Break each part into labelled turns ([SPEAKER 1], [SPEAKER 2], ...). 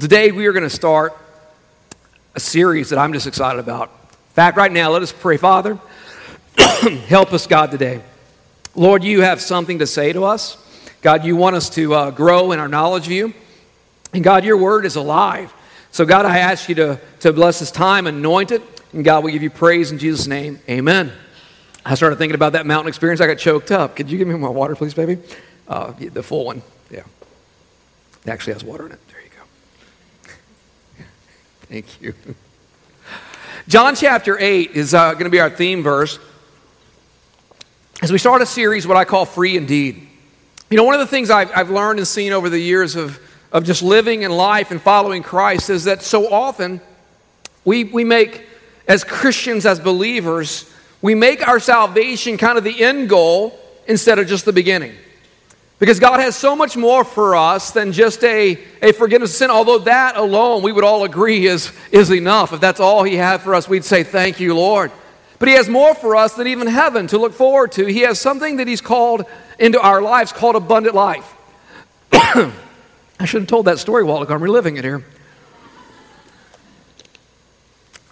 [SPEAKER 1] Today, we are going to start a series that I'm just excited about. In fact, right now, let us pray. Father, help us, God, today. Lord, you have something to say to us. God, you want us to uh, grow in our knowledge of you. And God, your word is alive. So, God, I ask you to, to bless this time, anoint it. And God, we give you praise in Jesus' name. Amen. I started thinking about that mountain experience. I got choked up. Could you give me my water, please, baby? Uh, the full one. Yeah. It actually has water in it. Thank you. John chapter 8 is uh, going to be our theme verse as we start a series, what I call Free Indeed. You know, one of the things I've, I've learned and seen over the years of, of just living in life and following Christ is that so often we, we make, as Christians, as believers, we make our salvation kind of the end goal instead of just the beginning. Because God has so much more for us than just a, a forgiveness of sin, although that alone we would all agree is, is enough. If that's all He had for us, we'd say, Thank you, Lord. But He has more for us than even heaven to look forward to. He has something that He's called into our lives called abundant life. I should have told that story a while ago. I'm reliving it here.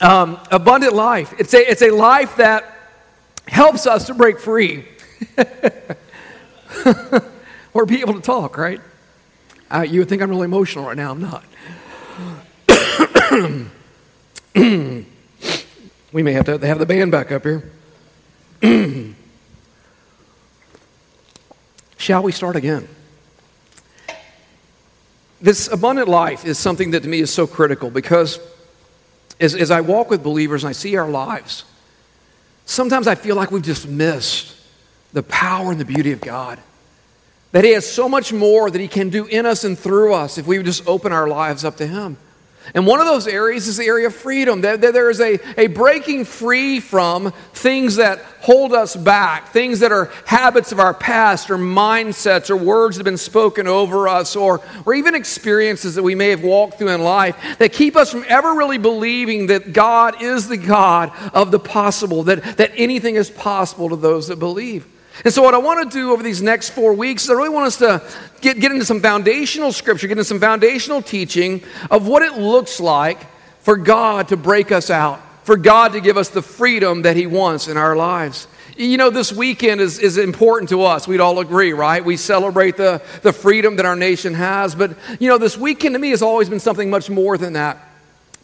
[SPEAKER 1] Um, abundant life. It's a, it's a life that helps us to break free. or be able to talk, right? Uh, you would think I'm really emotional right now. I'm not. we may have to have the band back up here. Shall we start again? This abundant life is something that to me is so critical because as, as I walk with believers and I see our lives, sometimes I feel like we've just missed the power and the beauty of God. That He has so much more that He can do in us and through us if we would just open our lives up to Him. And one of those areas is the area of freedom. There is a, a breaking free from things that hold us back, things that are habits of our past or mindsets or words that have been spoken over us or, or even experiences that we may have walked through in life that keep us from ever really believing that God is the God of the possible, that, that anything is possible to those that believe. And so, what I want to do over these next four weeks is I really want us to get, get into some foundational scripture, get into some foundational teaching of what it looks like for God to break us out, for God to give us the freedom that He wants in our lives. You know, this weekend is, is important to us. We'd all agree, right? We celebrate the, the freedom that our nation has. But, you know, this weekend to me has always been something much more than that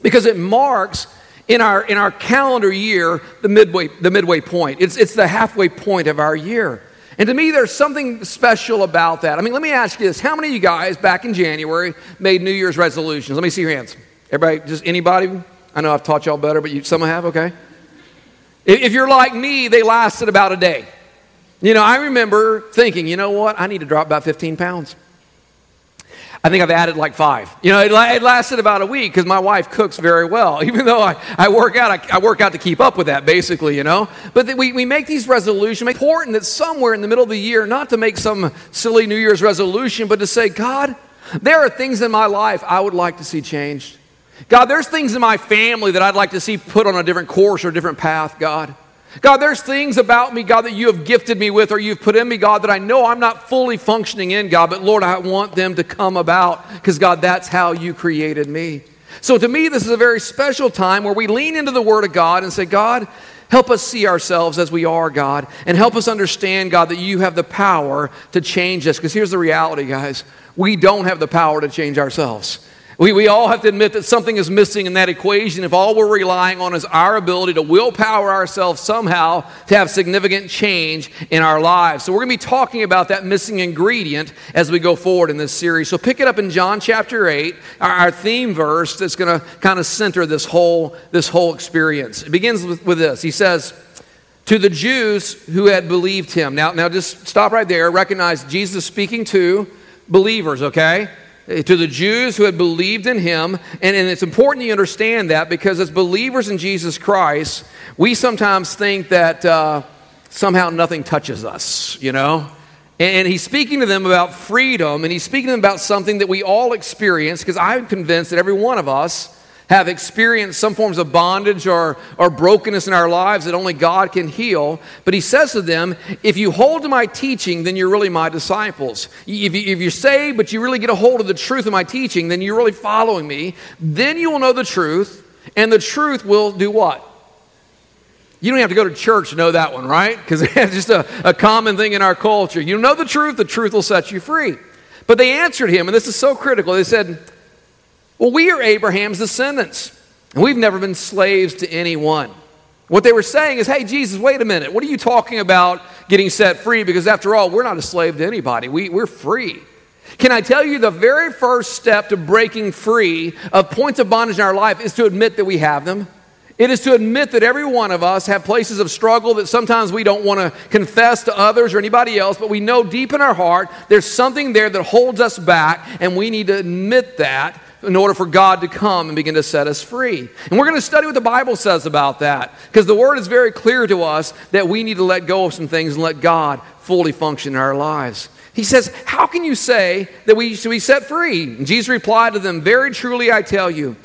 [SPEAKER 1] because it marks in our, in our calendar year, the midway, the midway point. It's, it's the halfway point of our year. And to me, there's something special about that. I mean, let me ask you this. How many of you guys back in January made New Year's resolutions? Let me see your hands. Everybody, just anybody? I know I've taught y'all better, but you, some have, okay? If you're like me, they lasted about a day. You know, I remember thinking, you know what? I need to drop about 15 pounds. I think I've added like five. You know, it, it lasted about a week because my wife cooks very well. Even though I, I work out, I, I, work out to keep up with that, basically, you know. But the, we, we make these resolutions. It's important that somewhere in the middle of the year, not to make some silly New Year's resolution, but to say, God, there are things in my life I would like to see changed. God, there's things in my family that I'd like to see put on a different course or a different path, God. God, there's things about me, God, that you have gifted me with or you've put in me, God, that I know I'm not fully functioning in, God, but Lord, I want them to come about because, God, that's how you created me. So to me, this is a very special time where we lean into the Word of God and say, God, help us see ourselves as we are, God, and help us understand, God, that you have the power to change us. Because here's the reality, guys we don't have the power to change ourselves. We, we all have to admit that something is missing in that equation if all we're relying on is our ability to willpower ourselves somehow to have significant change in our lives. So, we're going to be talking about that missing ingredient as we go forward in this series. So, pick it up in John chapter 8, our, our theme verse that's going to kind of center this whole, this whole experience. It begins with, with this He says, to the Jews who had believed him. Now, now just stop right there. Recognize Jesus speaking to believers, okay? To the Jews who had believed in him. And, and it's important you understand that because as believers in Jesus Christ, we sometimes think that uh, somehow nothing touches us, you know? And he's speaking to them about freedom, and he's speaking to them about something that we all experience because I'm convinced that every one of us have experienced some forms of bondage or, or brokenness in our lives that only God can heal. But he says to them, if you hold to my teaching, then you're really my disciples. If, you, if you're saved, but you really get a hold of the truth of my teaching, then you're really following me. Then you will know the truth, and the truth will do what? You don't have to go to church to know that one, right? Because it's just a, a common thing in our culture. You know the truth, the truth will set you free. But they answered him, and this is so critical. They said, well, we are Abraham's descendants, and we've never been slaves to anyone. What they were saying is, hey, Jesus, wait a minute. What are you talking about getting set free? Because after all, we're not a slave to anybody, we, we're free. Can I tell you the very first step to breaking free of points of bondage in our life is to admit that we have them? It is to admit that every one of us have places of struggle that sometimes we don't want to confess to others or anybody else, but we know deep in our heart there's something there that holds us back, and we need to admit that in order for God to come and begin to set us free. And we're going to study what the Bible says about that because the Word is very clear to us that we need to let go of some things and let God fully function in our lives. He says, How can you say that we should be set free? And Jesus replied to them, Very truly I tell you,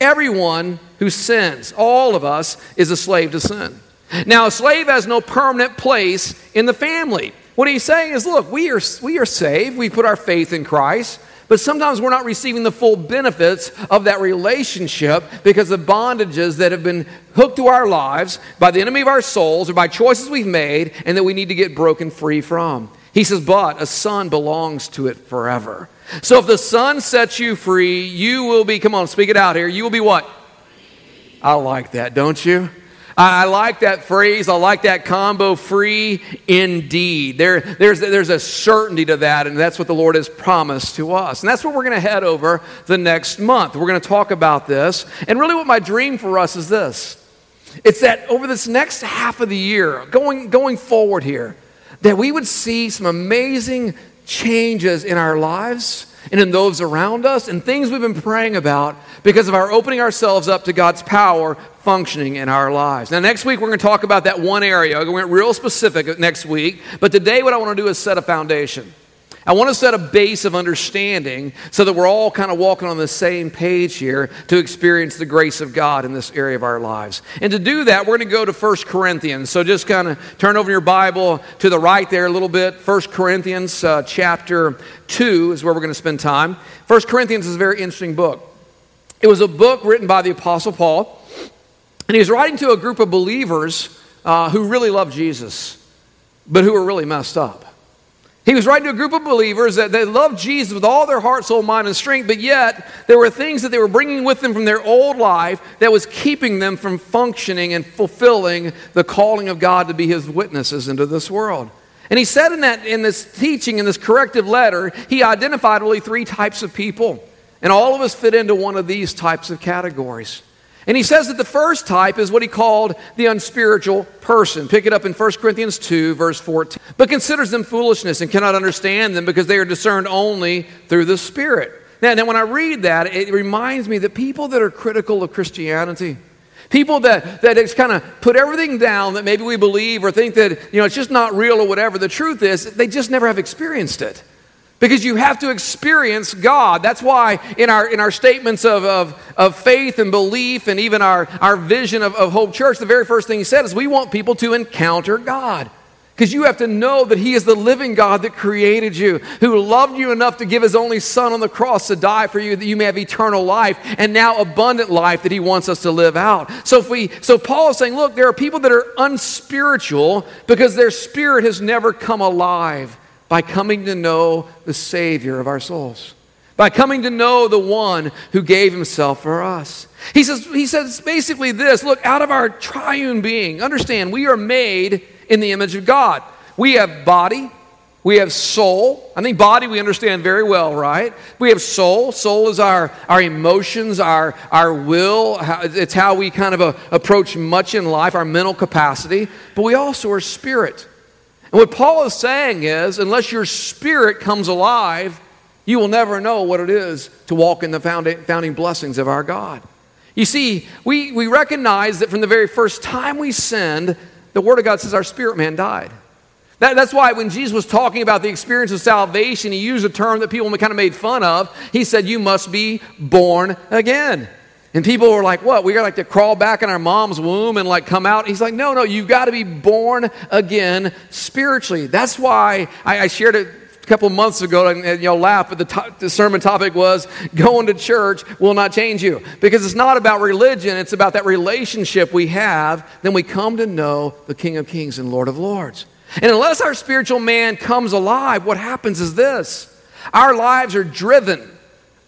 [SPEAKER 1] everyone who sins, all of us, is a slave to sin. Now, a slave has no permanent place in the family. What he's saying is, look, we are, we are saved. We put our faith in Christ. But sometimes we're not receiving the full benefits of that relationship because of bondages that have been hooked to our lives by the enemy of our souls or by choices we've made and that we need to get broken free from. He says, but a son belongs to it forever. So if the son sets you free, you will be, come on, speak it out here, you will be what? I like that, don't you? I like that phrase. I like that combo, free indeed. There, there's, there's a certainty to that, and that's what the Lord has promised to us. And that's where we're going to head over the next month. We're going to talk about this. And really, what my dream for us is this it's that over this next half of the year, going, going forward here, that we would see some amazing changes in our lives and in those around us and things we've been praying about because of our opening ourselves up to God's power functioning in our lives. Now, next week, we're going to talk about that one area. To get real specific next week. But today, what I want to do is set a foundation. I want to set a base of understanding so that we're all kind of walking on the same page here to experience the grace of God in this area of our lives. And to do that, we're going to go to 1 Corinthians. So just kind of turn over your Bible to the right there a little bit. 1 Corinthians uh, chapter 2 is where we're going to spend time. 1 Corinthians is a very interesting book. It was a book written by the Apostle Paul, and he was writing to a group of believers uh, who really loved Jesus, but who were really messed up. He was writing to a group of believers that they loved Jesus with all their heart, soul, mind, and strength, but yet there were things that they were bringing with them from their old life that was keeping them from functioning and fulfilling the calling of God to be his witnesses into this world. And he said in that in this teaching, in this corrective letter, he identified really three types of people. And all of us fit into one of these types of categories. And he says that the first type is what he called the unspiritual person. Pick it up in 1 Corinthians 2, verse 14. But considers them foolishness and cannot understand them because they are discerned only through the Spirit. Now, now when I read that, it reminds me that people that are critical of Christianity, people that, that just kind of put everything down that maybe we believe or think that you know, it's just not real or whatever, the truth is they just never have experienced it. Because you have to experience God. That's why in our, in our statements of, of, of faith and belief and even our, our vision of, of Hope Church, the very first thing he said is we want people to encounter God. Because you have to know that He is the living God that created you, who loved you enough to give His only Son on the cross to die for you, that you may have eternal life and now abundant life that He wants us to live out. So, if we, so Paul is saying, look, there are people that are unspiritual because their spirit has never come alive by coming to know the Savior of our souls, by coming to know the one who gave himself for us. He says, he says basically this look, out of our triune being, understand, we are made in the image of God. We have body, we have soul. I think body we understand very well, right? We have soul. Soul is our, our emotions, our, our will. It's how we kind of uh, approach much in life, our mental capacity. But we also are spirit. And what Paul is saying is, unless your spirit comes alive, you will never know what it is to walk in the founding blessings of our God. You see, we, we recognize that from the very first time we sinned, the Word of God says our spirit man died. That, that's why when Jesus was talking about the experience of salvation, he used a term that people kind of made fun of. He said, You must be born again. And people were like, what? We got like to crawl back in our mom's womb and like come out? He's like, no, no, you've got to be born again spiritually. That's why I, I shared it a couple months ago, and, and you'll laugh, but the, to- the sermon topic was going to church will not change you. Because it's not about religion, it's about that relationship we have. Then we come to know the King of Kings and Lord of Lords. And unless our spiritual man comes alive, what happens is this our lives are driven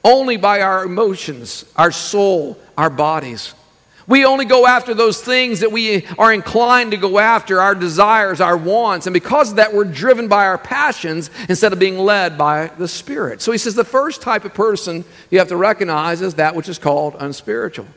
[SPEAKER 1] only by our emotions, our soul, our bodies. We only go after those things that we are inclined to go after, our desires, our wants. And because of that, we're driven by our passions instead of being led by the Spirit. So he says the first type of person you have to recognize is that which is called unspiritual.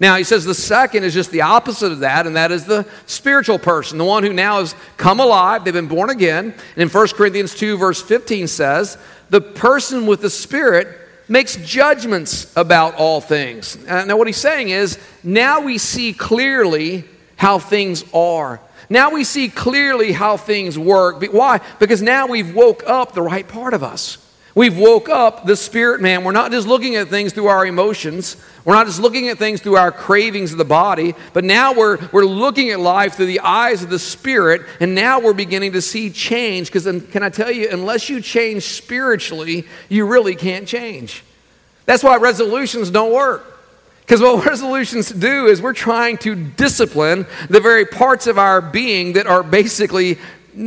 [SPEAKER 1] Now, he says the second is just the opposite of that, and that is the spiritual person, the one who now has come alive, they've been born again. And in 1 Corinthians 2, verse 15 says, the person with the Spirit makes judgments about all things. Uh, now, what he's saying is, now we see clearly how things are. Now we see clearly how things work. Why? Because now we've woke up the right part of us. We've woke up the spirit man. We're not just looking at things through our emotions. We're not just looking at things through our cravings of the body, but now we're, we're looking at life through the eyes of the spirit, and now we're beginning to see change. Because can I tell you, unless you change spiritually, you really can't change. That's why resolutions don't work. Because what resolutions do is we're trying to discipline the very parts of our being that are basically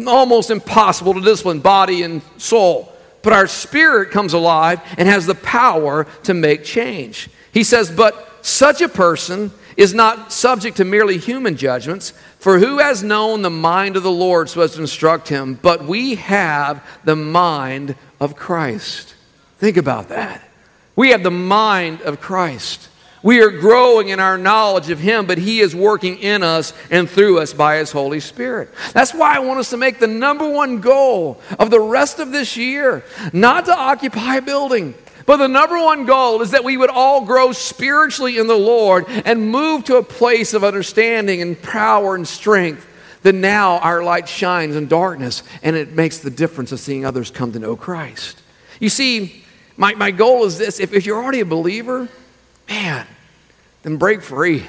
[SPEAKER 1] almost impossible to discipline body and soul but our spirit comes alive and has the power to make change. He says, But such a person is not subject to merely human judgments, for who has known the mind of the Lord so as to instruct him? But we have the mind of Christ. Think about that. We have the mind of Christ. We are growing in our knowledge of Him, but He is working in us and through us by His Holy Spirit. That's why I want us to make the number one goal of the rest of this year not to occupy a building. But the number one goal is that we would all grow spiritually in the Lord and move to a place of understanding and power and strength that now our light shines in darkness and it makes the difference of seeing others come to know Christ. You see, my, my goal is this if, if you're already a believer, man, then break free.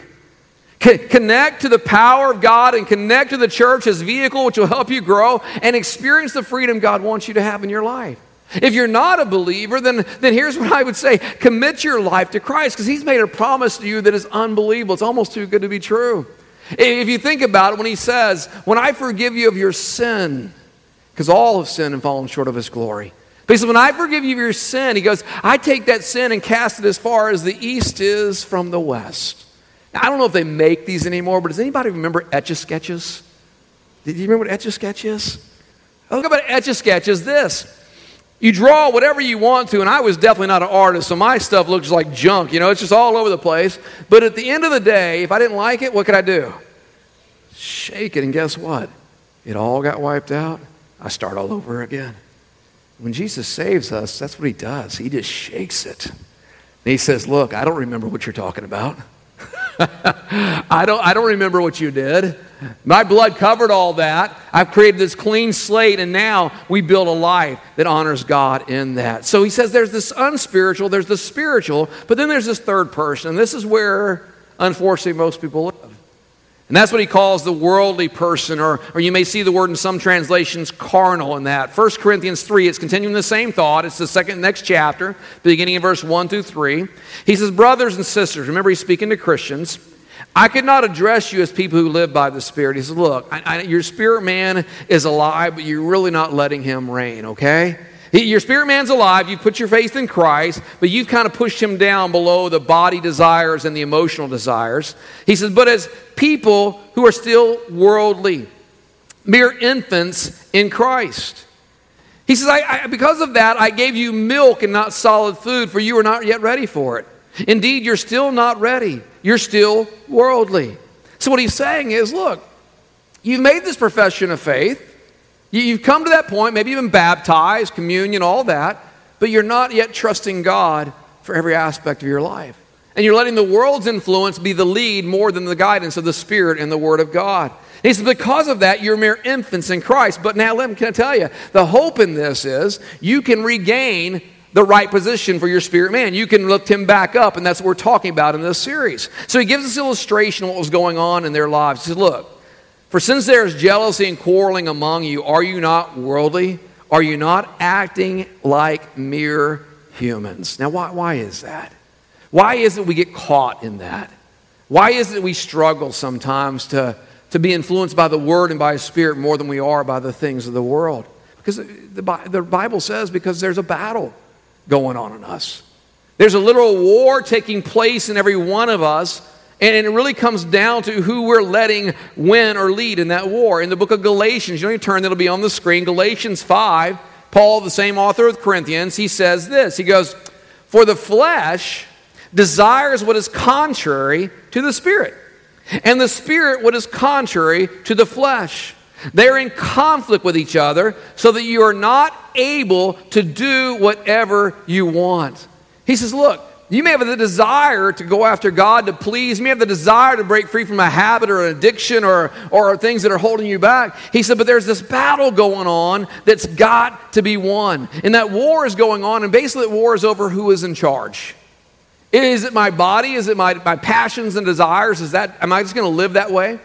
[SPEAKER 1] Connect to the power of God and connect to the church as vehicle which will help you grow and experience the freedom God wants you to have in your life. If you're not a believer, then, then here's what I would say commit your life to Christ because He's made a promise to you that is unbelievable. It's almost too good to be true. If you think about it, when He says, When I forgive you of your sin, because all have sinned and fallen short of His glory. He says, When I forgive you your sin, he goes, I take that sin and cast it as far as the east is from the west. Now, I don't know if they make these anymore, but does anybody remember etch a sketches? Do you remember what etch a sketch is? Look about etch a sketch is this. You draw whatever you want to, and I was definitely not an artist, so my stuff looks like junk. You know, it's just all over the place. But at the end of the day, if I didn't like it, what could I do? Shake it, and guess what? It all got wiped out. I start all over again. When Jesus saves us, that's what he does. He just shakes it. And he says, Look, I don't remember what you're talking about. I, don't, I don't remember what you did. My blood covered all that. I've created this clean slate, and now we build a life that honors God in that. So he says there's this unspiritual, there's the spiritual, but then there's this third person. This is where, unfortunately, most people live. And that's what he calls the worldly person, or, or you may see the word in some translations, carnal in that. 1 Corinthians 3, it's continuing the same thought. It's the second next chapter, beginning in verse 1 through 3. He says, Brothers and sisters, remember he's speaking to Christians. I could not address you as people who live by the Spirit. He says, Look, I, I, your spirit man is alive, but you're really not letting him reign, okay? Your spirit man's alive. You've put your faith in Christ, but you've kind of pushed him down below the body desires and the emotional desires. He says, but as people who are still worldly, mere infants in Christ. He says, I, I, because of that, I gave you milk and not solid food, for you are not yet ready for it. Indeed, you're still not ready. You're still worldly. So, what he's saying is, look, you've made this profession of faith. You've come to that point, maybe even baptized, communion, all that, but you're not yet trusting God for every aspect of your life. And you're letting the world's influence be the lead more than the guidance of the Spirit and the Word of God. he says, because of that, you're mere infants in Christ. But now, let me can I tell you, the hope in this is you can regain the right position for your spirit man. You can lift him back up, and that's what we're talking about in this series. So he gives us illustration of what was going on in their lives. He says, Look, for since there is jealousy and quarreling among you, are you not worldly? Are you not acting like mere humans? Now, why, why is that? Why is it we get caught in that? Why is it we struggle sometimes to, to be influenced by the Word and by His Spirit more than we are by the things of the world? Because the, the Bible says because there's a battle going on in us. There's a literal war taking place in every one of us, and it really comes down to who we're letting win or lead in that war. In the book of Galatians, you know, you turn, that'll be on the screen. Galatians 5, Paul, the same author of Corinthians, he says this. He goes, For the flesh desires what is contrary to the spirit, and the spirit what is contrary to the flesh. They're in conflict with each other so that you are not able to do whatever you want. He says, Look, you may have the desire to go after God to please. You may have the desire to break free from a habit or an addiction or, or things that are holding you back. He said, but there's this battle going on that's got to be won. And that war is going on, and basically, that war is over who is in charge. Is it my body? Is it my, my passions and desires? Is that, am I just going to live that way?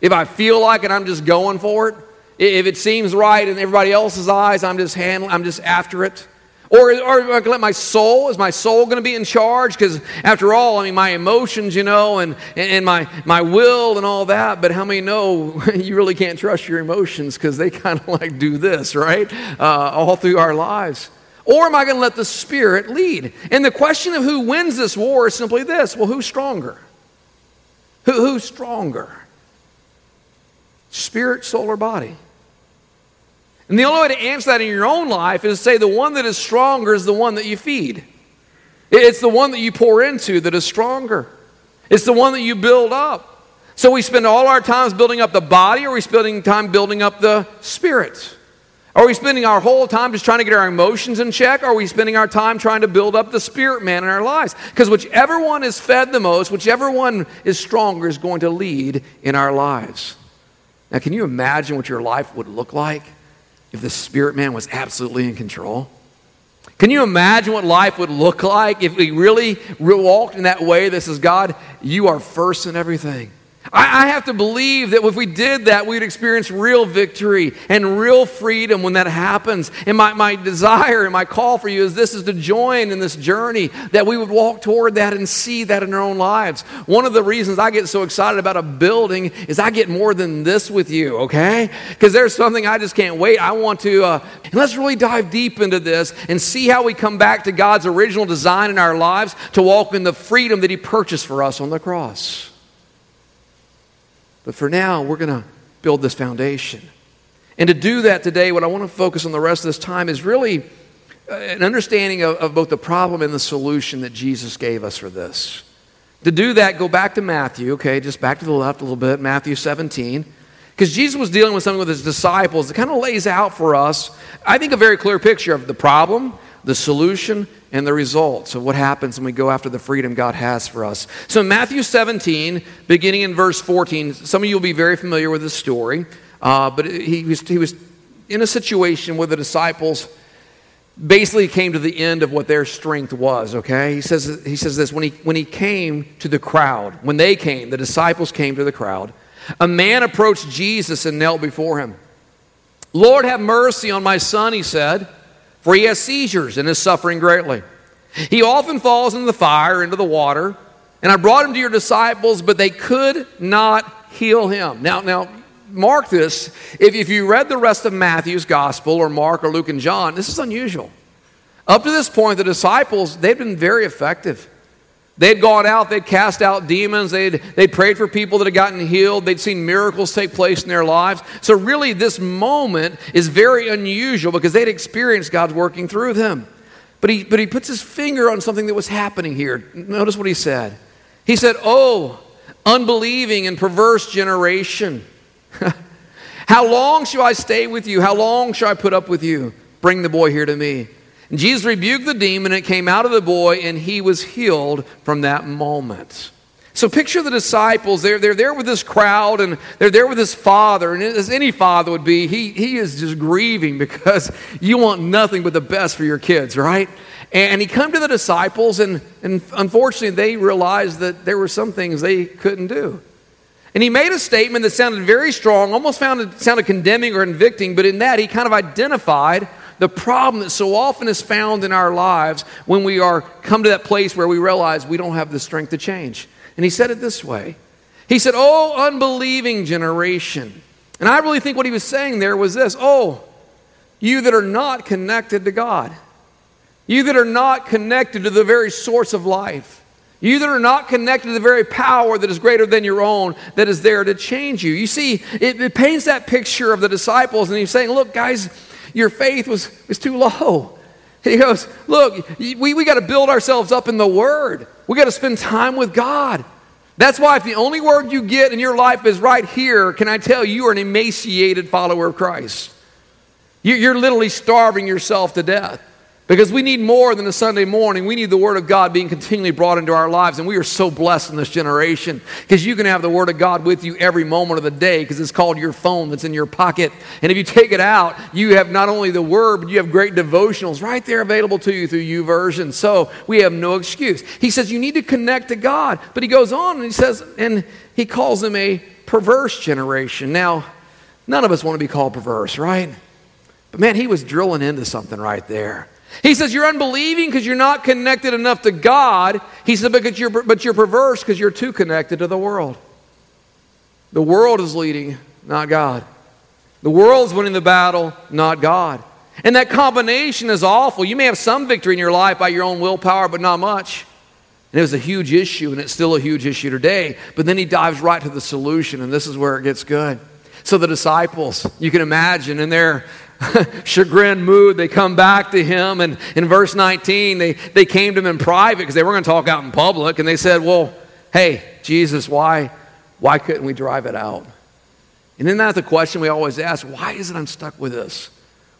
[SPEAKER 1] If I feel like it, I'm just going for it. If it seems right in everybody else's eyes, I'm just handling, I'm just after it. Or, or am I going to let my soul, is my soul going to be in charge? Because after all, I mean, my emotions, you know, and, and my, my will and all that, but how many know you really can't trust your emotions because they kind of like do this, right? Uh, all through our lives. Or am I going to let the Spirit lead? And the question of who wins this war is simply this well, who's stronger? Who, who's stronger? Spirit, soul, or body? And the only way to answer that in your own life is to say the one that is stronger is the one that you feed. It's the one that you pour into that is stronger. It's the one that you build up. So we spend all our times building up the body, or we spending time building up the spirit? Are we spending our whole time just trying to get our emotions in check? Or are we spending our time trying to build up the spirit man in our lives? Because whichever one is fed the most, whichever one is stronger, is going to lead in our lives. Now, can you imagine what your life would look like if the spirit man was absolutely in control? Can you imagine what life would look like if we really walked in that way that says, God, you are first in everything? I, have to believe that if we did that, we'd experience real victory and real freedom when that happens. And my, my desire and my call for you is this is to join in this journey, that we would walk toward that and see that in our own lives. One of the reasons I get so excited about a building is I get more than this with you, okay? Because there's something I just can't wait. I want to, uh, let's really dive deep into this and see how we come back to God's original design in our lives to walk in the freedom that He purchased for us on the cross. But for now, we're going to build this foundation. And to do that today, what I want to focus on the rest of this time is really uh, an understanding of, of both the problem and the solution that Jesus gave us for this. To do that, go back to Matthew, okay, just back to the left a little bit, Matthew 17. Because Jesus was dealing with something with his disciples that kind of lays out for us, I think, a very clear picture of the problem, the solution, and the results of what happens when we go after the freedom God has for us. So, Matthew 17, beginning in verse 14, some of you will be very familiar with this story, uh, but he was, he was in a situation where the disciples basically came to the end of what their strength was okay? He says, he says this when he, when he came to the crowd when they came the disciples came to the crowd a man approached jesus and knelt before him. Lord have mercy on my son he said for he has seizures and is suffering greatly. He often falls into the fire, into the water. And I brought him to your disciples, but they could not heal him. Now, now, mark this. If, if you read the rest of Matthew's gospel, or Mark, or Luke, and John, this is unusual. Up to this point, the disciples, they've been very effective. They'd gone out, they'd cast out demons, they'd, they'd prayed for people that had gotten healed, they'd seen miracles take place in their lives. So, really, this moment is very unusual because they'd experienced God's working through them. But he, but he puts his finger on something that was happening here. Notice what he said. He said, Oh, unbelieving and perverse generation. How long shall I stay with you? How long shall I put up with you? Bring the boy here to me. And Jesus rebuked the demon, it came out of the boy, and he was healed from that moment. So picture the disciples. They're, they're there with this crowd and they're there with his father. And as any father would be, he, he is just grieving because you want nothing but the best for your kids, right? And he come to the disciples, and, and unfortunately, they realized that there were some things they couldn't do. And he made a statement that sounded very strong, almost founded, sounded condemning or convicting, but in that he kind of identified the problem that so often is found in our lives when we are come to that place where we realize we don't have the strength to change. And he said it this way. He said, Oh, unbelieving generation. And I really think what he was saying there was this Oh, you that are not connected to God, you that are not connected to the very source of life. You that are not connected to the very power that is greater than your own, that is there to change you. You see, it, it paints that picture of the disciples, and he's saying, Look, guys, your faith was, was too low. He goes, Look, we, we got to build ourselves up in the Word. We got to spend time with God. That's why if the only word you get in your life is right here, can I tell you, you are an emaciated follower of Christ. You're literally starving yourself to death. Because we need more than a Sunday morning. We need the Word of God being continually brought into our lives. And we are so blessed in this generation because you can have the Word of God with you every moment of the day because it's called your phone that's in your pocket. And if you take it out, you have not only the Word, but you have great devotionals right there available to you through YouVersion. So we have no excuse. He says you need to connect to God. But he goes on and he says, and he calls them a perverse generation. Now, none of us want to be called perverse, right? But man, he was drilling into something right there. He says you're unbelieving because you're not connected enough to God. He said, but you're, but you're perverse because you're too connected to the world. The world is leading, not God. The world's winning the battle, not God. And that combination is awful. You may have some victory in your life by your own willpower, but not much. And it was a huge issue, and it's still a huge issue today. But then he dives right to the solution, and this is where it gets good. So the disciples, you can imagine, in their chagrin mood, they come back to him. And in verse 19, they, they came to him in private because they were going to talk out in public. And they said, Well, hey, Jesus, why, why couldn't we drive it out? And isn't that the question we always ask? Why is it I'm stuck with this?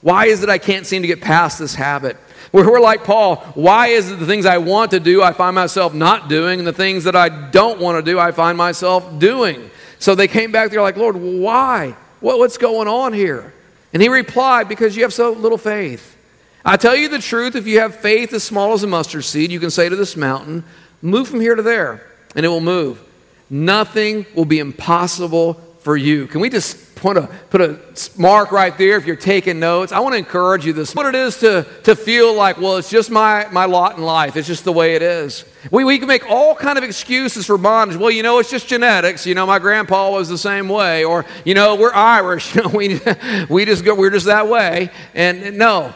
[SPEAKER 1] Why is it I can't seem to get past this habit? We're, we're like Paul. Why is it the things I want to do, I find myself not doing, and the things that I don't want to do, I find myself doing? So they came back, they're like, Lord, why? What, what's going on here? And he replied, Because you have so little faith. I tell you the truth, if you have faith as small as a mustard seed, you can say to this mountain, Move from here to there, and it will move. Nothing will be impossible for you. Can we just put a, put a mark right there if you're taking notes? I want to encourage you this. What it is to, to feel like, well, it's just my, my lot in life. It's just the way it is. We, we can make all kind of excuses for bondage. Well, you know, it's just genetics. You know, my grandpa was the same way. Or, you know, we're Irish. You know, we, we just go, we're just that way. And no,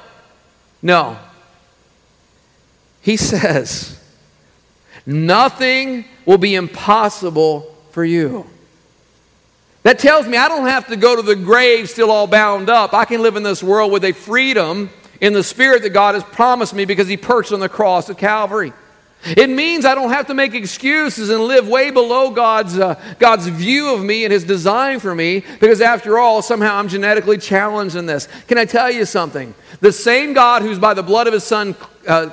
[SPEAKER 1] no. He says, nothing will be impossible for you. That tells me I don't have to go to the grave still all bound up. I can live in this world with a freedom in the spirit that God has promised me because He perched on the cross at Calvary. It means I don't have to make excuses and live way below God's, uh, God's view of me and His design for me because, after all, somehow I'm genetically challenged in this. Can I tell you something? The same God who's by the blood of His Son uh,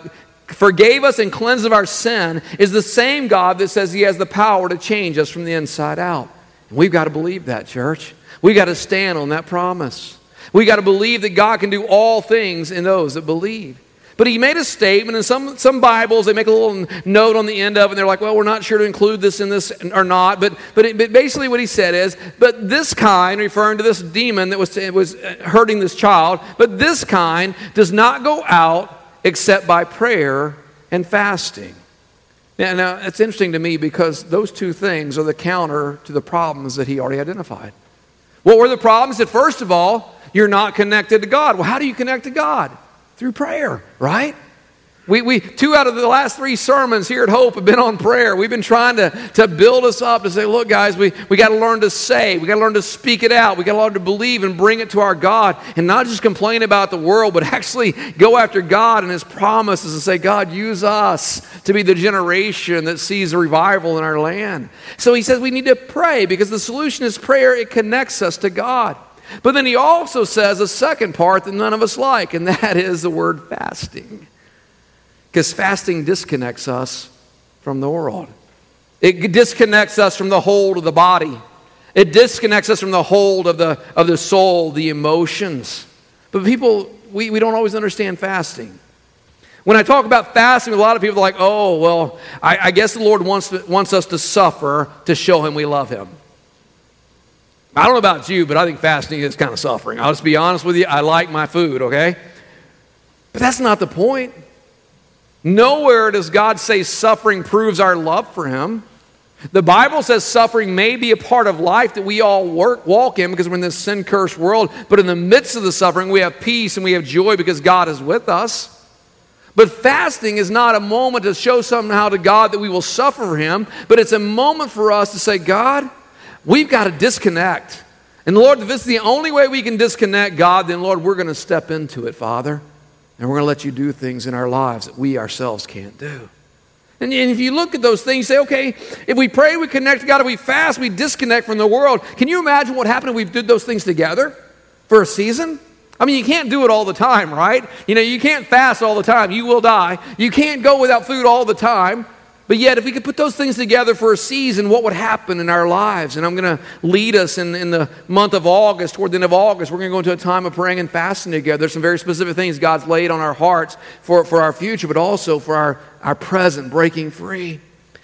[SPEAKER 1] forgave us and cleansed of our sin is the same God that says He has the power to change us from the inside out. We've got to believe that, church. We've got to stand on that promise. We've got to believe that God can do all things in those that believe. But he made a statement, and some, some Bibles, they make a little note on the end of it, and they're like, well, we're not sure to include this in this or not. But, but, it, but basically, what he said is, but this kind, referring to this demon that was, was hurting this child, but this kind does not go out except by prayer and fasting. Now, now, it's interesting to me because those two things are the counter to the problems that he already identified. What were the problems? That first of all, you're not connected to God. Well, how do you connect to God? Through prayer, right? We, we, two out of the last three sermons here at Hope have been on prayer. We've been trying to, to build us up to say, look, guys, we, we got to learn to say, we got to learn to speak it out, we got to learn to believe and bring it to our God and not just complain about the world, but actually go after God and His promises and say, God, use us to be the generation that sees revival in our land. So He says we need to pray because the solution is prayer, it connects us to God. But then He also says a second part that none of us like, and that is the word fasting. Because fasting disconnects us from the world. It disconnects us from the hold of the body. It disconnects us from the hold of the, of the soul, the emotions. But people, we, we don't always understand fasting. When I talk about fasting, a lot of people are like, oh, well, I, I guess the Lord wants, wants us to suffer to show Him we love Him. I don't know about you, but I think fasting is kind of suffering. I'll just be honest with you. I like my food, okay? But that's not the point. Nowhere does God say suffering proves our love for Him. The Bible says suffering may be a part of life that we all work, walk in because we're in this sin cursed world, but in the midst of the suffering, we have peace and we have joy because God is with us. But fasting is not a moment to show somehow to God that we will suffer for Him, but it's a moment for us to say, God, we've got to disconnect. And Lord, if this is the only way we can disconnect God, then Lord, we're going to step into it, Father. And we're going to let you do things in our lives that we ourselves can't do. And, if you look at those things, say, okay, if we pray, we connect to God, if we fast, we disconnect from the world. Can you imagine what happened if we did those things together for a season? I mean, you can't do it all the time, right? You know, you can't fast all the time. You will die. You can't go without food all the time. But yet, if we could put those things together for a season, what would happen in our lives? And I'm going to lead us in, in the month of August, toward the end of August. We're going to go into a time of praying and fasting together. There's some very specific things God's laid on our hearts for, for our future, but also for our, our present, breaking free.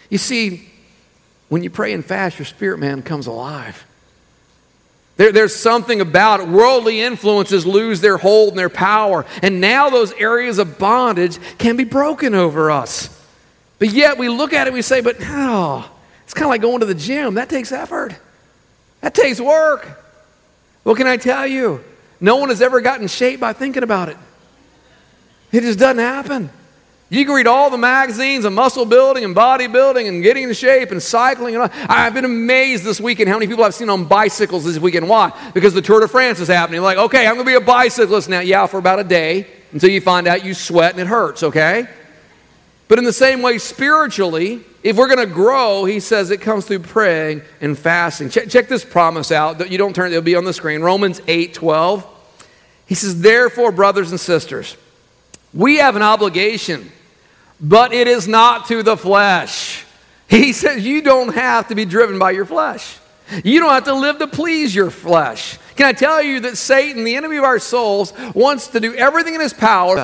[SPEAKER 1] You see, when you pray and fast, your spirit man comes alive. There, there's something about it. Worldly influences lose their hold and their power. And now those areas of bondage can be broken over us. But yet we look at it we say, but oh, it's kind of like going to the gym. That takes effort, that takes work. What can I tell you? No one has ever gotten shape by thinking about it. It just doesn't happen. You can read all the magazines of muscle building and bodybuilding and getting in shape and cycling. And all. I've been amazed this weekend how many people I've seen on bicycles this weekend. Why? Because the Tour de France is happening. Like, okay, I'm going to be a bicyclist now. Yeah, for about a day until you find out you sweat and it hurts, okay? But in the same way, spiritually, if we're going to grow, he says it comes through praying and fasting. Check, check this promise out. You don't turn it, it'll be on the screen. Romans 8 12. He says, Therefore, brothers and sisters, we have an obligation but it is not to the flesh. He says you don't have to be driven by your flesh. You don't have to live to please your flesh. Can I tell you that Satan, the enemy of our souls, wants to do everything in his power?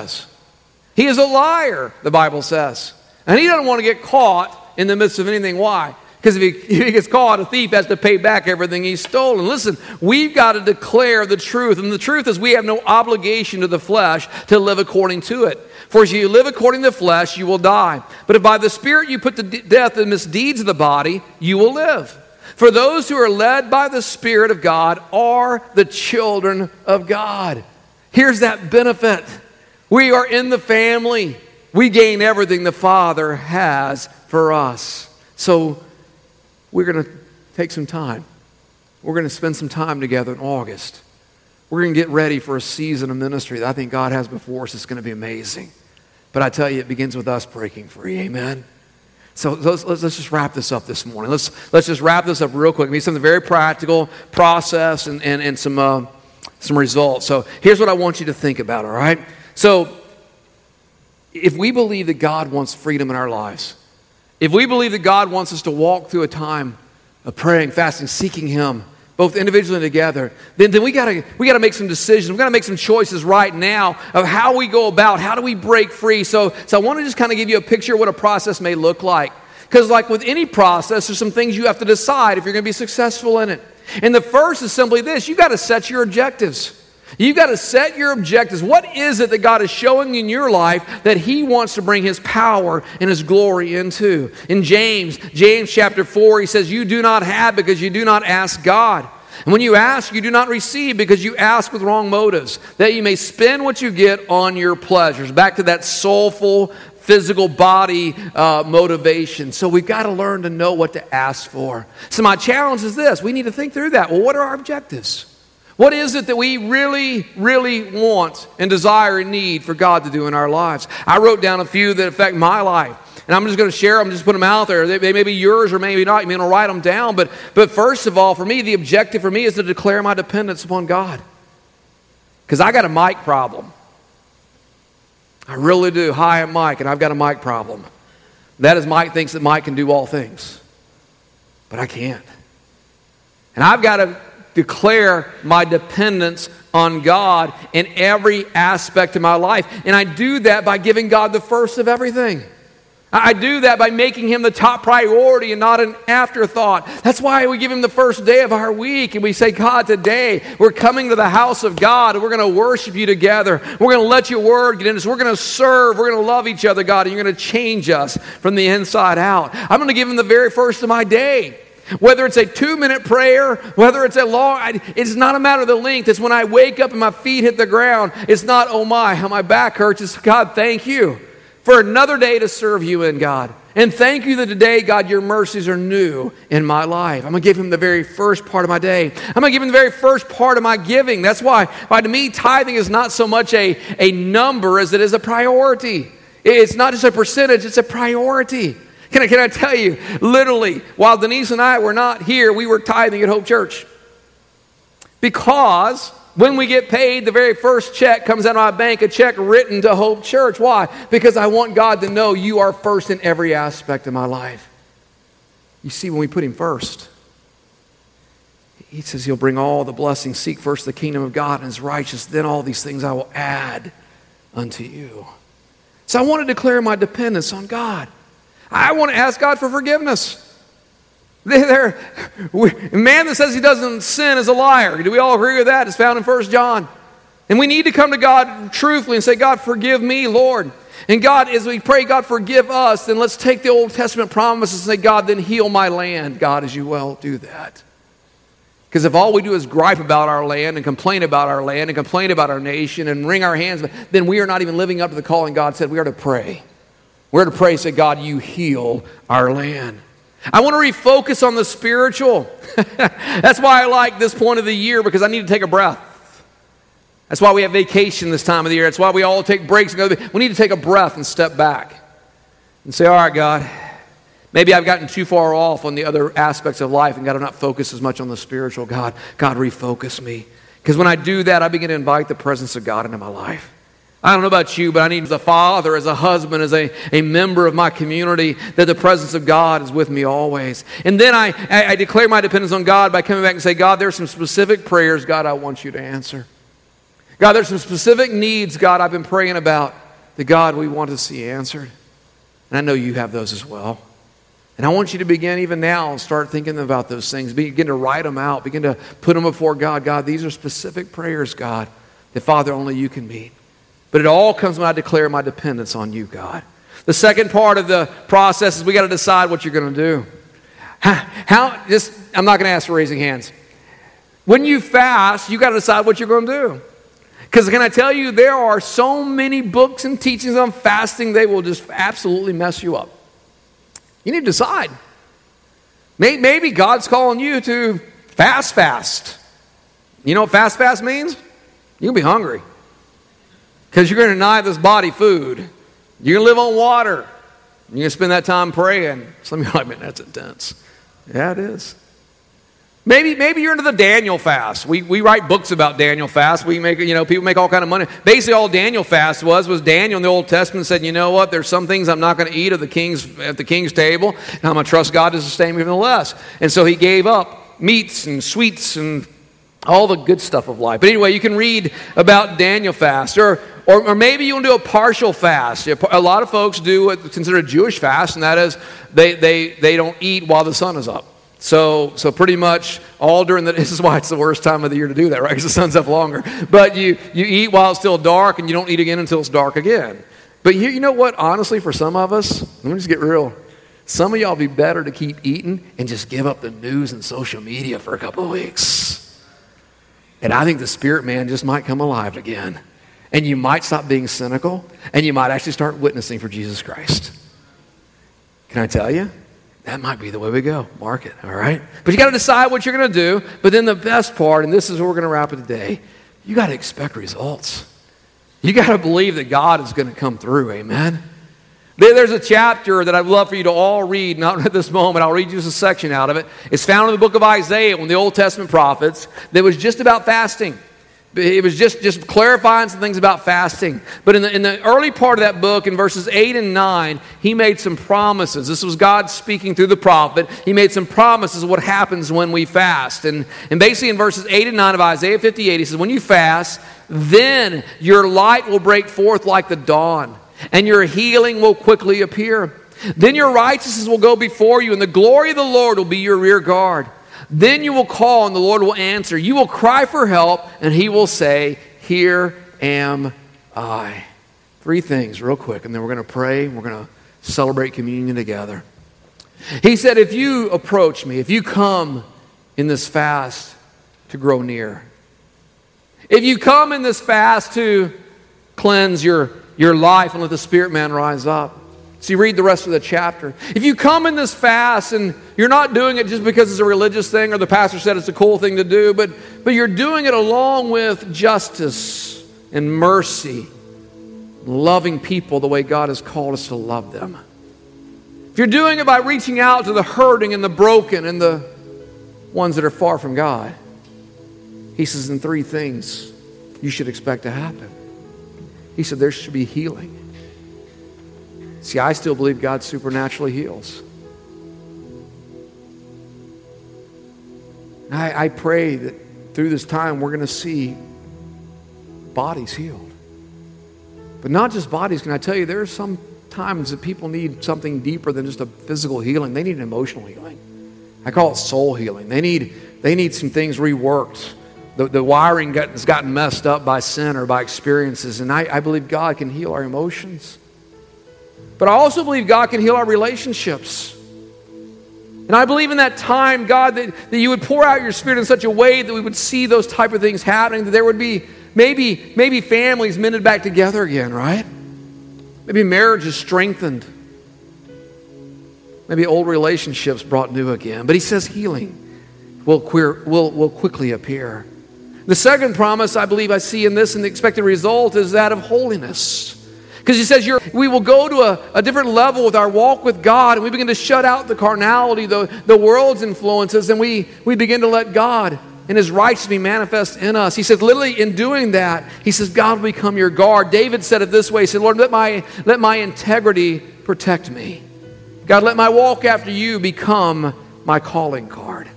[SPEAKER 1] He is a liar, the Bible says. And he doesn't want to get caught in the midst of anything. Why? Because if, if he, gets caught, a thief has to pay back everything he's stolen. Listen, we've got to declare the truth. And the truth is, we have no obligation to the flesh to live according to it. For as you live according to the flesh, you will die. But if by the Spirit you put to death the misdeeds of the body, you will live. For those who are led by the Spirit of God are the children of God. Here's that benefit we are in the family, we gain everything the Father has for us. So we're going to take some time. We're going to spend some time together in August. We're going to get ready for a season of ministry that I think God has before us. It's going to be amazing. But I tell you, it begins with us breaking free. Amen. So let's, let's, let's, just wrap this up this morning. Let's, let's just wrap this up real quick. It be something very practical, process, and, and, and some, uh, some results. So here's what I want you to think about, all right? So if we believe that God wants freedom in our lives, if we believe that God wants us to walk through a time of praying, fasting, seeking Him, both individually and together, then, then we gotta we gotta make some decisions. We gotta make some choices right now of how we go about, how do we break free. So, so I want to just kind of give you a picture of what a process may look like. Because, like with any process, there's some things you have to decide if you're to be successful in it. And the first is simply this you got to set your objectives. You've got to set your objectives. What is it that God is showing in your life that He wants to bring His power and His glory into? In James, James chapter 4, he says, You do not have because you do not ask God. And when you ask, you do not receive because you ask with wrong motives, that you may spend what you get on your pleasures. Back to that soulful, physical body uh, motivation. So we've got to learn to know what to ask for. So my challenge is this we need to think through that. Well, what are our objectives? What is it that we really, really want and desire and need for God to do in our lives? I wrote down a few that affect my life. And I'm just going to share them, just put them out there. They, they may be yours or maybe not. You may to write them down. But, but first of all, for me, the objective for me is to declare my dependence upon God. Because I got a mic problem. I really do. Hi, I'm Mike, and I've got a mic problem. That is, Mike thinks that Mike can do all things. But I can't. And I've got to declare my dependence on God in every aspect of my life. And I do that by giving God the first of everything. I do that by making him the top priority and not an afterthought. That's why we give him the first day of our week and we say, God, today we're coming to the house of God and we're going to worship you together. We're going to let your word get in us. We're going to serve. We're going to love each other, God, and you're going to change us from the inside out. I'm going to give him the very first of my day. Whether it's a two minute prayer, whether it's a long, it's not a matter of the length. It's when I wake up and my feet hit the ground. It's not, oh my, how my back hurts. It's, God, thank you for another day to serve you in, God. And thank you that today, God, your mercies are new in my life. I'm going to give him the very first part of my day. I'm going to give him the very first part of my giving. That's why, why to me, tithing is not so much a, a number as it is a priority. It's not just a percentage, it's a priority. Can I, can I tell you, literally, while Denise and I were not here, we were tithing at Hope Church. Because when we get paid, the very first check comes out of my bank, a check written to Hope Church. Why? Because I want God to know you are first in every aspect of my life. You see, when we put Him first, He says He'll bring all the blessings. Seek first the kingdom of God and His righteousness, then all these things I will add unto you. So I want to declare my dependence on God. I want to ask God for forgiveness. There, a man that says he doesn't sin is a liar. Do we all agree with that? It's found in 1 John. And we need to come to God truthfully and say, God, forgive me, Lord. And God, as we pray, God, forgive us, then let's take the Old Testament promises and say, God, then heal my land. God, as you well do that. Because if all we do is gripe about our land and complain about our land and complain about our nation and wring our hands, then we are not even living up to the calling God said we are to pray. We're to pray, say, God, you heal our land. I want to refocus on the spiritual. That's why I like this point of the year because I need to take a breath. That's why we have vacation this time of the year. That's why we all take breaks and go. We need to take a breath and step back and say, All right, God, maybe I've gotten too far off on the other aspects of life and got to not focus as much on the spiritual. God, God, refocus me. Because when I do that, I begin to invite the presence of God into my life. I don't know about you, but I need as a father, as a husband, as a, a member of my community, that the presence of God is with me always. And then I, I, I declare my dependence on God by coming back and say, God, there's some specific prayers, God, I want you to answer. God, there's some specific needs, God, I've been praying about that, God, we want to see answered. And I know you have those as well. And I want you to begin even now and start thinking about those things. Begin to write them out. Begin to put them before God. God, these are specific prayers, God, that, Father, only you can meet. But it all comes when I declare my dependence on you, God. The second part of the process is we got to decide what you're going to do. How, just, I'm not going to ask for raising hands. When you fast, you got to decide what you're going to do. Because can I tell you, there are so many books and teachings on fasting, they will just absolutely mess you up. You need to decide. Maybe God's calling you to fast, fast. You know what fast, fast means? You'll be hungry. Because you're going to deny this body food. You're going to live on water. You're going to spend that time praying. Some of you are like, man, that's intense. Yeah, it is. Maybe, maybe you're into the Daniel fast. We, we write books about Daniel fast. We make, you know, people make all kind of money. Basically, all Daniel fast was was Daniel in the Old Testament said, you know what? There's some things I'm not going to eat at the king's at the king's table, and I'm going to trust God to sustain me nonetheless. And so he gave up meats and sweets and all the good stuff of life. But anyway, you can read about Daniel fast, or or, or maybe you want to do a partial fast. A lot of folks do what's considered a Jewish fast, and that is they, they, they don't eat while the sun is up. So, so pretty much all during the, this is why it's the worst time of the year to do that, right? Because the sun's up longer. But you, you eat while it's still dark, and you don't eat again until it's dark again. But you, you know what? Honestly, for some of us, let me just get real. Some of y'all be better to keep eating and just give up the news and social media for a couple of weeks. And I think the spirit man just might come alive again. And you might stop being cynical and you might actually start witnessing for Jesus Christ. Can I tell you? That might be the way we go. Mark it, all right? But you got to decide what you're going to do. But then the best part, and this is where we're going to wrap it today, you got to expect results. You got to believe that God is going to come through. Amen. There's a chapter that I'd love for you to all read, not at this moment. I'll read you just a section out of it. It's found in the book of Isaiah, one of the Old Testament prophets, that was just about fasting. It was just, just clarifying some things about fasting. But in the, in the early part of that book, in verses 8 and 9, he made some promises. This was God speaking through the prophet. He made some promises of what happens when we fast. And, and basically, in verses 8 and 9 of Isaiah 58, he says, When you fast, then your light will break forth like the dawn, and your healing will quickly appear. Then your righteousness will go before you, and the glory of the Lord will be your rear guard. Then you will call, and the Lord will answer. You will cry for help, and He will say, Here am I. Three things, real quick, and then we're going to pray we're going to celebrate communion together. He said, If you approach me, if you come in this fast to grow near, if you come in this fast to cleanse your, your life and let the spirit man rise up, See, read the rest of the chapter. If you come in this fast and you're not doing it just because it's a religious thing or the pastor said it's a cool thing to do, but, but you're doing it along with justice and mercy, loving people the way God has called us to love them. If you're doing it by reaching out to the hurting and the broken and the ones that are far from God, he says, in three things you should expect to happen. He said, there should be healing. See, I still believe God supernaturally heals. I, I pray that through this time we're going to see bodies healed. But not just bodies. Can I tell you, there are some times that people need something deeper than just a physical healing. They need an emotional healing. I call it soul healing. They need, they need some things reworked. The, the wiring got, has gotten messed up by sin or by experiences. And I, I believe God can heal our emotions. But I also believe God can heal our relationships. And I believe in that time, God, that, that you would pour out your spirit in such a way that we would see those type of things happening, that there would be maybe, maybe families mended back together again, right? Maybe marriages strengthened. Maybe old relationships brought new again. But he says healing will, queer, will, will quickly appear. The second promise I believe I see in this and the expected result is that of holiness. Because he says we will go to a, a, different level with our walk with God, and we begin to shut out the carnality, the, the world's influences, and we, we begin to let God and his righteousness be manifest in us. He said, literally, in doing that, he says, God will become your guard. David said it this way He said, Lord, let my, let my integrity protect me. God, let my walk after you become my calling card.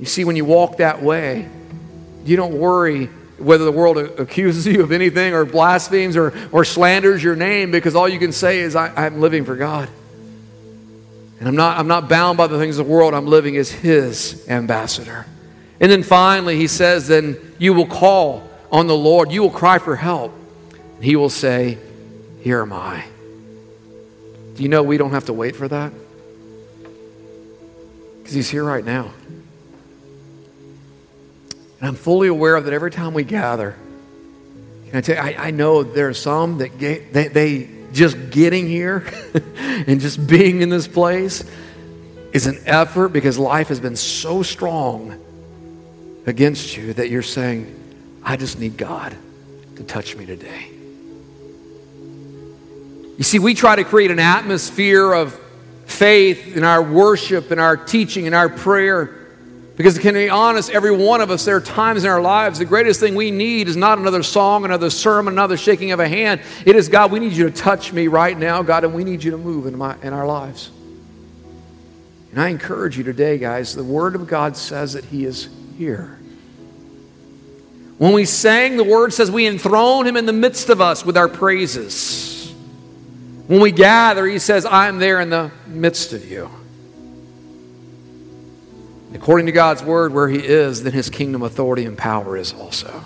[SPEAKER 1] You see, when you walk that way, you don't worry whether the world accuses you of anything or blasphemes or, or slanders your name because all you can say is, I, am living for God. And I'm not, I'm not bound by the things of the world. I'm living as His ambassador. And then finally, He says, Then you will call on the Lord. You will cry for help. And He will say, Here am I. Do you know we don't have to wait for that? Because He's here right now. And I'm fully aware of that every time we gather. Can I tell you, I, I know there are some that get, they, they just getting here and just being in this place is an effort because life has been so strong against you that you're saying, I just need God to touch me today. You see, we try to create an atmosphere of faith in our worship, in our teaching, in our prayer because, can we be honest, every one of us, there are times in our lives, the greatest thing we need is not another song, another sermon, another shaking of a hand. It is, God, we need you to touch me right now, God, and we need you to move in, my, in our lives. And I encourage you today, guys, the Word of God says that He is here. When we sang, the Word says we enthrone Him in the midst of us with our praises. When we gather, He says, I'm there in the midst of you. According to God's word, where He is, then His kingdom authority and power is also.